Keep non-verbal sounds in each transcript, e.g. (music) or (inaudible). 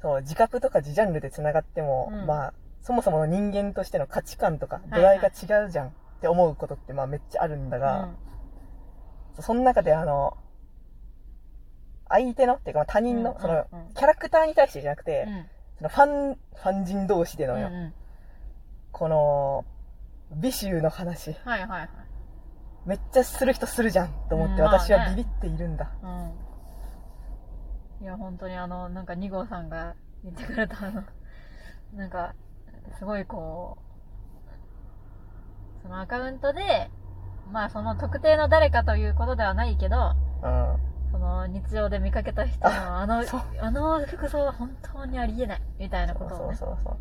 そう、自覚とか自ジャンルで繋がっても、うん。まあ、そもそもの人間としての価値観とか、い度合いが違うじゃんって思うことって、まあめっちゃあるんだが、その中であの、相手の、っていうかまあ他人の、うんそのうん。うん、キャラクターに対してじゃなくて、うん。そのファン、ファン人同士でのよ、うんうん。この、美醜の話、はいはいはい。めっちゃする人するじゃんと思って、うんまあね。私はビビっているんだ。うんいや本当にあのなんか2号さんが言ってくれたあのなんかすごいこうそのアカウントでまあその特定の誰かということではないけどうん。その日常で見かけた人のあのそうあの服装は本当にありえないみたいなそうそうことをねそうそう。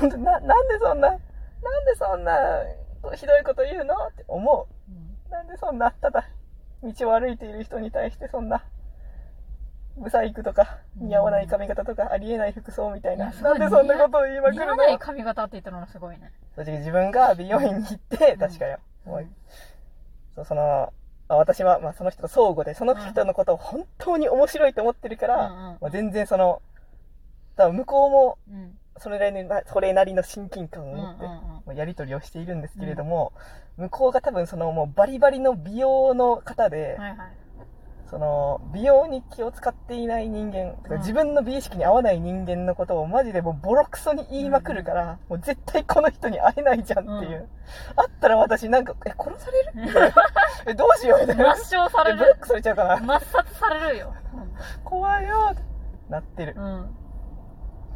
本 (laughs) 当な、なんでそんな、なんでそんな、ひどいこと言うの？って思うんう。なんでそんな、ただ、道を歩いている人に対してそんな、ブサイクとか、似合わない髪型とか、ありえない服装みたいな。ないんでそんなことを言いまく似るの？合わない髪型って言ったのがすごいね。正直自分が美容院に行って、うん。確かよ。うんそうその、あ私は、まあ、その人と相互で、その人のことを本当に面白いと思ってるから、うんうん。まあ、全然その、多分向こうも、うん。それなりの、それなりの親近感をうんうん持って、やり取りをしているんですけれども、向こうが多分そのもうバリバリの美容の方で、はいはいその美容に気を使っていない人間、うん自分の美意識に合わない人間のことをマジでもうボロクソに言いまくるから、もう絶対この人に会えないじゃんっていう。うんあったら私なんか、え、殺される？(laughs) え、どうしようみたいな。抹消されえブロッるクされちゃうかな。抹殺されるよ怖いよってなってる。うん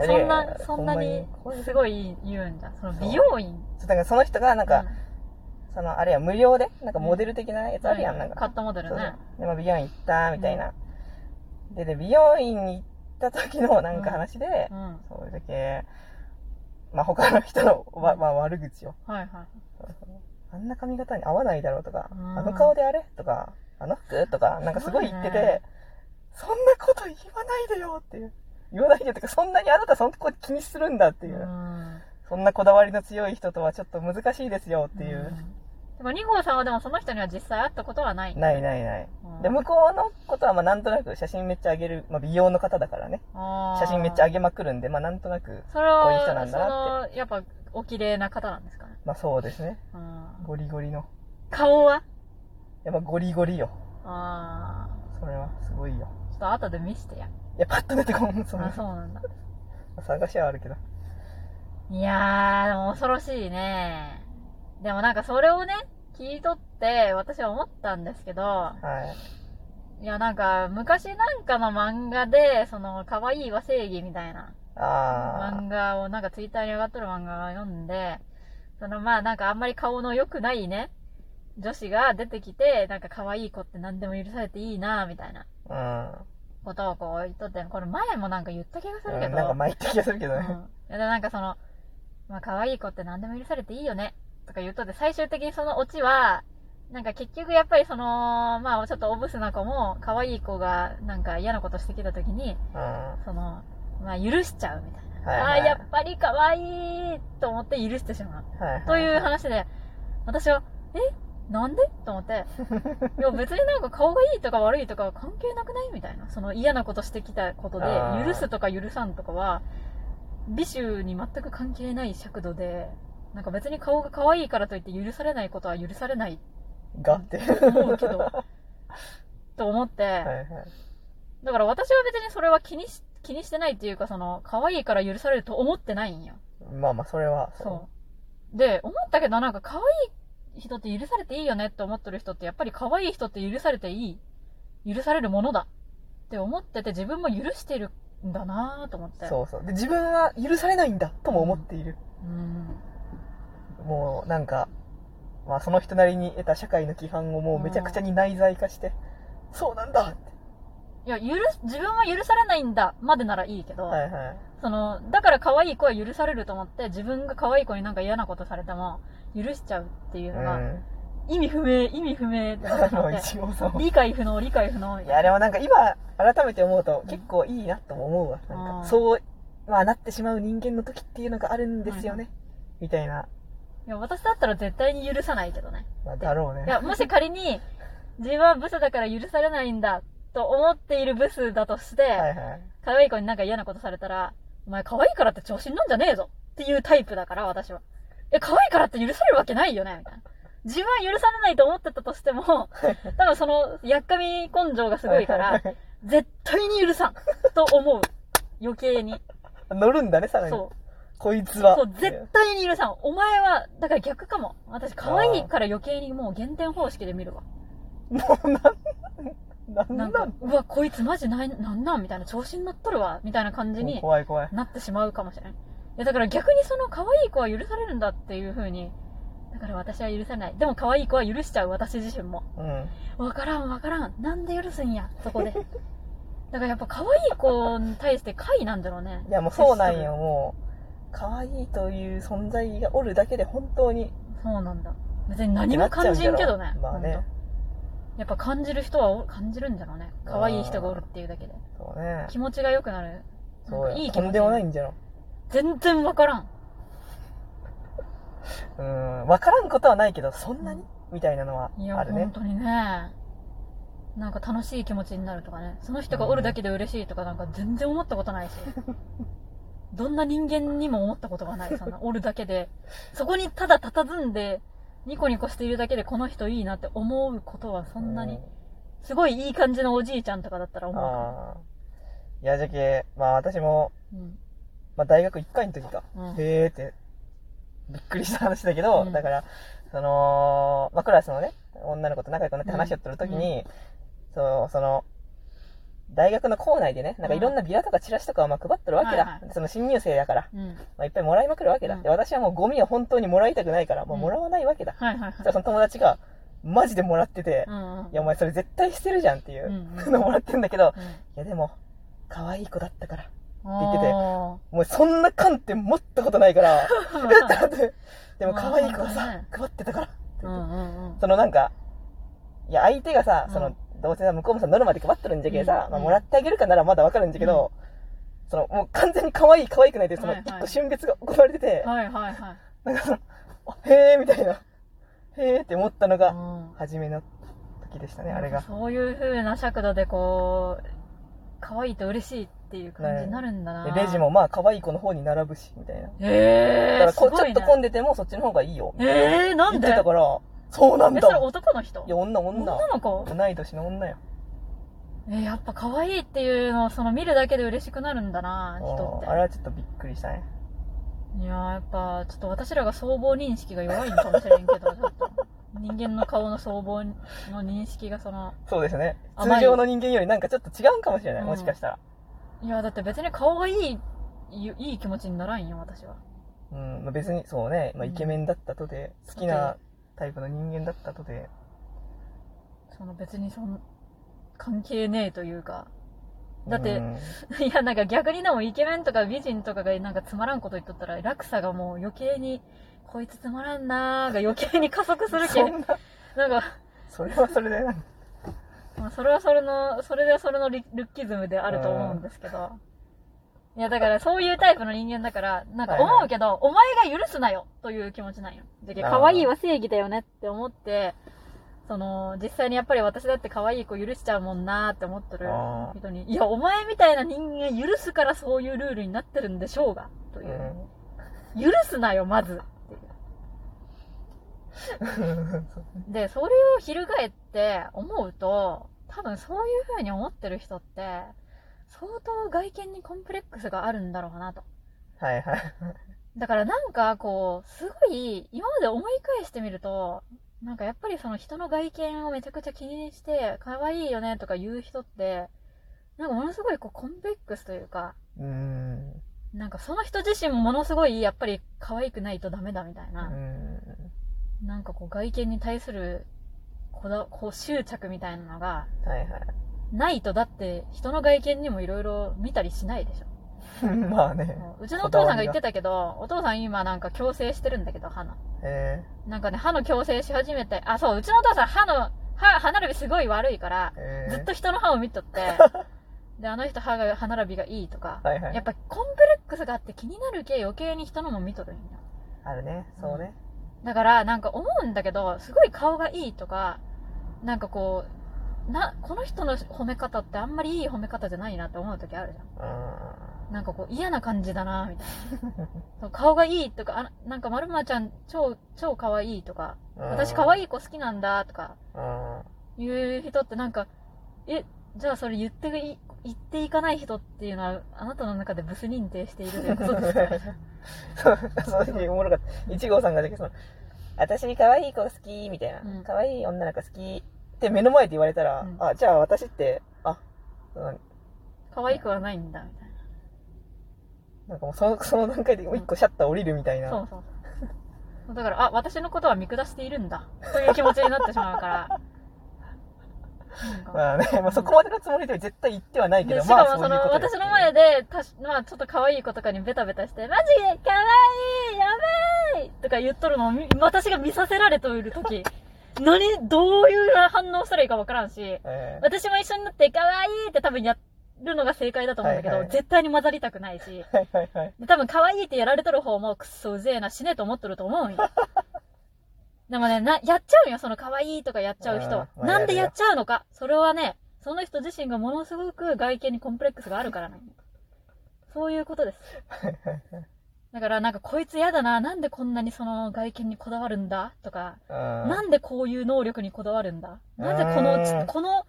そんな、そんなに、すごい。い言うんじゃん。その美容院そうだからその人がなんか、うその、あれや、無料で、なんかモデル的なやつあるやん、うんなんか。カットモデルねで、まあ、美容院行った、みたいな。で、で、美容院に行った時のなんか話で、うん。そういうだけ、まあ、他の人の、わまあ、悪口を。はいはい。あんな髪型に合わないだろうとか、うんあの顔であれとか、あの服とか、なんかすごい言ってて、ねそんなこと言わないでよっていう。言わないでよってか、そんなにあなたそんなこと気にするんだっていう。うんそんなこだわりの強い人とはちょっと難しいですよっていう。んでも2号さんはでもその人には実際会ったことはない。ないないない。うんで、向こうのことはまあなんとなく写真めっちゃ上げる、まあ美容の方だからね。写真めっちゃ上げまくるんで、まあなんとなく、それは、こういう人なんだなその、やっぱ、お綺麗な方なんですかね。まあそうですね。うんゴリゴリの。顔は？やっぱゴリゴリよ。あそれはすごいよ。あ。ちょっと後で見せてや。いや、パッと出てこん、そんあ、な。そうなんだ。(laughs) 探しはあるけど。いやー、でも恐ろしいね。でもなんかそれをね、聞いとって、私は思ったんですけど、はい。いやなんか、昔なんかの漫画で、その、可愛いは正義みたいなあ漫画をなんかツイッターに上がっとる漫画を読んで、そのまあなんかあんまり顔の良くないね、女子が出てきて、なんか可愛い子って何でも許されていいなみたいなあ。ことをこう言っとって、これ前もなんか言った気がすうん。るけど、うんなんか前言った気がするけどね。うん。いやでなんかその、まあ可愛い子って何でも許されていいよね、とか言っとって、最終的にそのオチは、なんか結局やっぱりその、まあちょっとオブスな子も、可愛い子がなんか嫌なことしてきた時に、うん。その、まあ許しちゃうみたいな。はいはいああ、やっぱり可愛いと思って許してしまう。はいはい。という話で、私は、え？なんで？と思って、(laughs) いや別になんか顔がいいとか悪いとかは関係なくないみたいな。その嫌なことしてきたことで許すとか許さんとかは、美醜に全く関係ない尺度で、なんか別に顔が可愛いからといって許されないことは許されないが？って。思うけど、(laughs) と思って、はいはい。だから私は別にそれは気にし、気にしてないっていうか、その、可愛いから許されると思ってないんよ。まあまあ、それは。そう。で、思ったけど、なんか可愛い人って許されていいよねって思ってる人って、やっぱり可愛い人って許されていい、許されるものだって思ってて、自分も許してるんだなぁと思って。そうそう。で、自分は許されないんだとも思っている。うん。もう、なんか、まあ、その人なりに得た社会の規範をもうめちゃくちゃに内在化して、そうなんだって。いや、許す、自分は許されないんだまでならいいけど、はいはい。その、だから可愛い子は許されると思って、自分が可愛い子になんか嫌なことされても、許しちゃうっていうのが、うん。意味不明、意味不明ってなって。(laughs) 理解不能、理解不能。いや、でもなんか今、改めて思うと結構いいなとも思うわ。なんうんか、そう、まあなってしまう人間の時っていうのがあるんですよね。みたいな。いや、私だったら絶対に許さないけどね。まあ、だろうね。いや、もし仮に、自分はブスだから許されないんだっと思っているブスだとして、はいはい。可愛い子になんか嫌なことされたら、お前可愛いからって調子に乗んじゃねえぞっていうタイプだから、私は。え、可愛いからって許されるわけないよね？みたいな。自分は許されないと思ってたとしても、多分その、やっかみ根性がすごいから、絶対に許さんと思う。余計に。乗るんだね、さらに。そう。こいつは。そう、絶対に許さん。お前は、だから逆かも。私、可愛いから余計にもう減点方式で見るわ。もうなん、なんなん？か、うわ、こいつマジない、なんなん？みたいな、調子に乗っとるわ。みたいな感じに怖い怖い。なってしまうかもしれない。いや、だから逆にその可愛い子は許されるんだっていう風に、だから私は許せない。でも可愛い子は許しちゃう、私自身も。うん。わからんわからん。なんで許すんや、そこで。だからやっぱ可愛い子に対して快なんだろうね。いや、もうそうなんよ、もう。可愛いという存在がおるだけで本当に。そうなんだ。別に何も感じんけどね。まあね。やっぱ感じる人はお感じるんだろうね。可愛い人がおるっていうだけで。そうね。気持ちが良くなる。そういい気持ちとんでもないんじゃろ。全然わからん。(laughs) うん。わからんことはないけど、そんなに？みたいなのはいや、あるね本。当にね。なんか楽しい気持ちになるとかね。その人がおるだけで嬉しいとかなんか全然思ったことないし。(laughs) どんな人間にも思ったことがない。そんな、おるだけで。そこにただ佇んで、ニコニコしているだけでこの人いいなって思うことはそんなに。すごいいい感じのおじいちゃんとかだったらうん。思う。いや、じゃけ、まあ私も、ら。うん。まあ大学1回の時か。うんへーって、びっくりした話だけど、うんだから、その、まあクラスのね、女の子と仲良くなって話し合ってる時に、そう、その、大学の校内でね、なんかいろんなビラとかチラシとかをまあ配ってるわけだ。はいはいその新入生だから、うん。まあ、いっぱいもらいまくるわけだ。うんで、私はもうゴミを本当にもらいたくないから、もうもらわないわけだ。はいはいはい。そしたらその友達が、マジでもらってて、うんうん。いや、お前それ絶対捨てるじゃんっていううんうんのもらってんだけど、うんいや、でも、可愛い子だったから。言っててもうそんな観点持ったことないから、(laughs) でも可愛い子がさ配ってたから。そのなんか、いや、相手がさ、うんその、どうせさ、向こうもさ、ノルマで配ってるんじゃけさ、うんまあ、もらってあげるかならまだわかるんじゃけど、その、もう完全に可愛い可愛くないで、その、一個瞬別が行われてて、はいはいはい。なんかその、あへーみたいな、へーって思ったのが、うん初めの時でしたね、あれが。そういう風な尺度でこう、可愛いと嬉しいっていう感じになるんだな。でレジ。もまあ可愛い子の方に並ぶし、みたいな。えー、だからこね。ちょっと混んでてもそっちの方がいいよ。みたいなえー、なんで？言ってたから、そうなんえ、だそれ男の人？いや、女、女。女の子？同い年の女よ。えー、やっぱ可愛いっていうのをその見るだけで嬉しくなるんだな、人あれはちょっとびっくりしたね。って。いやーやっぱちょっと私らが相貌認識が弱いのかもしれんけど、(laughs) ちょっと。人間の顔の相貌の認識がその、そうですね。通常の人間よりなんかちょっと違うんかもしれない。うんもしかしたら。いやだって別に顔がいい、いい気持ちにならんよ、私は。うん、まあ、別に、そうね、まあ、うんイケメンだったとで、好きなタイプの人間だったとで、その別にその、関係ねえというか。だってうん (laughs) いや、なんか逆にでもイケメンとか美人とかがなんかつまらんこと言っとったら、落差がもう余計に、こいつつまらんなーが余計に加速するけん。な、なんか、それはそれでまあ、それはそれの、それでそれのルルッキズムであると思うんですけど。いや、だからそういうタイプの人間だから、なんか思うけど、お前が許すなよという気持ちなんよ。じゃけ、あー可愛いは正義だよねって思って、その、実際にやっぱり私だって可愛い子許しちゃうもんなーって思ってる人に、いや、お前みたいな人間許すからそういうルールになってるんでしょうが、というう。許すなよ、まず。(laughs) で、それを翻って思うと、多分そういう風に思ってる人って、相当外見にコンプレックスがあるんだろうなと。はいはい。だからなんかこう、すごい、今まで思い返してみると、なんかやっぱりその人の外見をめちゃくちゃ気にして、可愛いよねとか言う人って、なんかものすごいこうコンプレックスというか、うん。なんかその人自身もものすごいやっぱり可愛くないとダメだみたいうな、ん。なんかこう外見に対するこだこう執着みたいなのがはいはい。ないとだって人の外見にもいろいろ見たりしないでしょ。(laughs) まあね。うちのお父さんが言ってたけど、お父さん今なんか矯正してるんだけど、歯の。えなんかね、歯の矯正し始めて、あ、そう、うちのお父さん歯の、歯、歯並びすごい悪いからずっと人の歯を見とって、(laughs) で、あの人歯が、歯並びがいいとか、はいはいやっぱコンプレックスがあって気になるけ余計に人のも見とるんよ。あるね。そうね。だから、なんか思うんだけど、すごい顔がいいとか、なんかこう、な、この人の褒め方ってあんまりいい褒め方じゃないなって思う時あるじゃん。うん。なんかこう嫌な感じだなみたいな。(laughs) そう顔がいいとか、あなんかまるまちゃん超、超可愛いとか、私可愛い子好きなんだとか、うん。いう人ってなんか、え、じゃあそれ言ってい、言っていかない人っていうのは、あなたの中でブス認定しているということですか？(laughs) そう、その時おもろかった。一号さんがだけその、私に可愛い子好き、みたいなうん。可愛い女の子好きって目の前で言われたらうん、あ、じゃあ私って、あ、うん可愛くはないんだ、みたいなんかもうその、その段階で一個シャッター降りるみたいな。な。そうそうそう。だから、あ、私のことは見下しているんだ。という気持ちになってしまうから。まあね、まあそこまでのつもりでは絶対言ってはないけど、でしかまあもその、ういう私の前で、たしまあちょっと可愛い子とかにベタベタして、マジで可愛いやばいとか言っとるのをみ私が見させられといるとき、何、どういう反応したらいいかわからんし、えー私も一緒になって可愛いって多分やるのが正解だと思うんだけど、はいはい絶対に混ざりたくないし、はいはいはい。で多分可愛いってやられとる方もくっそうぜえな、死ねえと思っとると思うんよ。(laughs) でもね、な、やっちゃうんよ、その可愛いとかやっちゃう人。なんでやっちゃうのか？それはね、その人自身がものすごく外見にコンプレックスがあるからなんよそういうことです。だからなんかこいつ嫌だな、なんでこんなにその外見にこだわるんだとか、ななんでこういう能力にこだわるんだなぜこのこの、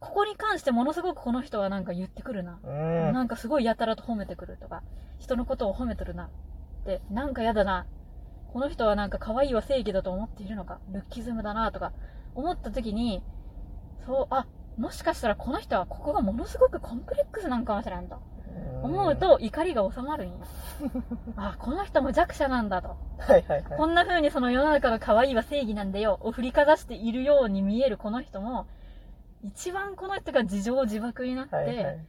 ここに関してものすごくこの人はなんか言ってくるな。うん。なんかすごいやたらと褒めてくるとか、人のことを褒めてるなって、なんかやだな。この人はなんか可愛いは正義だと思っているのか、ルッキズムだなとか、思った時に、そう、あ、もしかしたらこの人はここがものすごくコンプレックスなんかもしれんと。思うと怒りが収まるんよ。(laughs) あ、この人も弱者なんだと。はいはいはい。こんな風にその世の中の可愛いは正義なんだよを振りかざしているように見えるこの人も、一番この人が自情自爆になって、はいはい。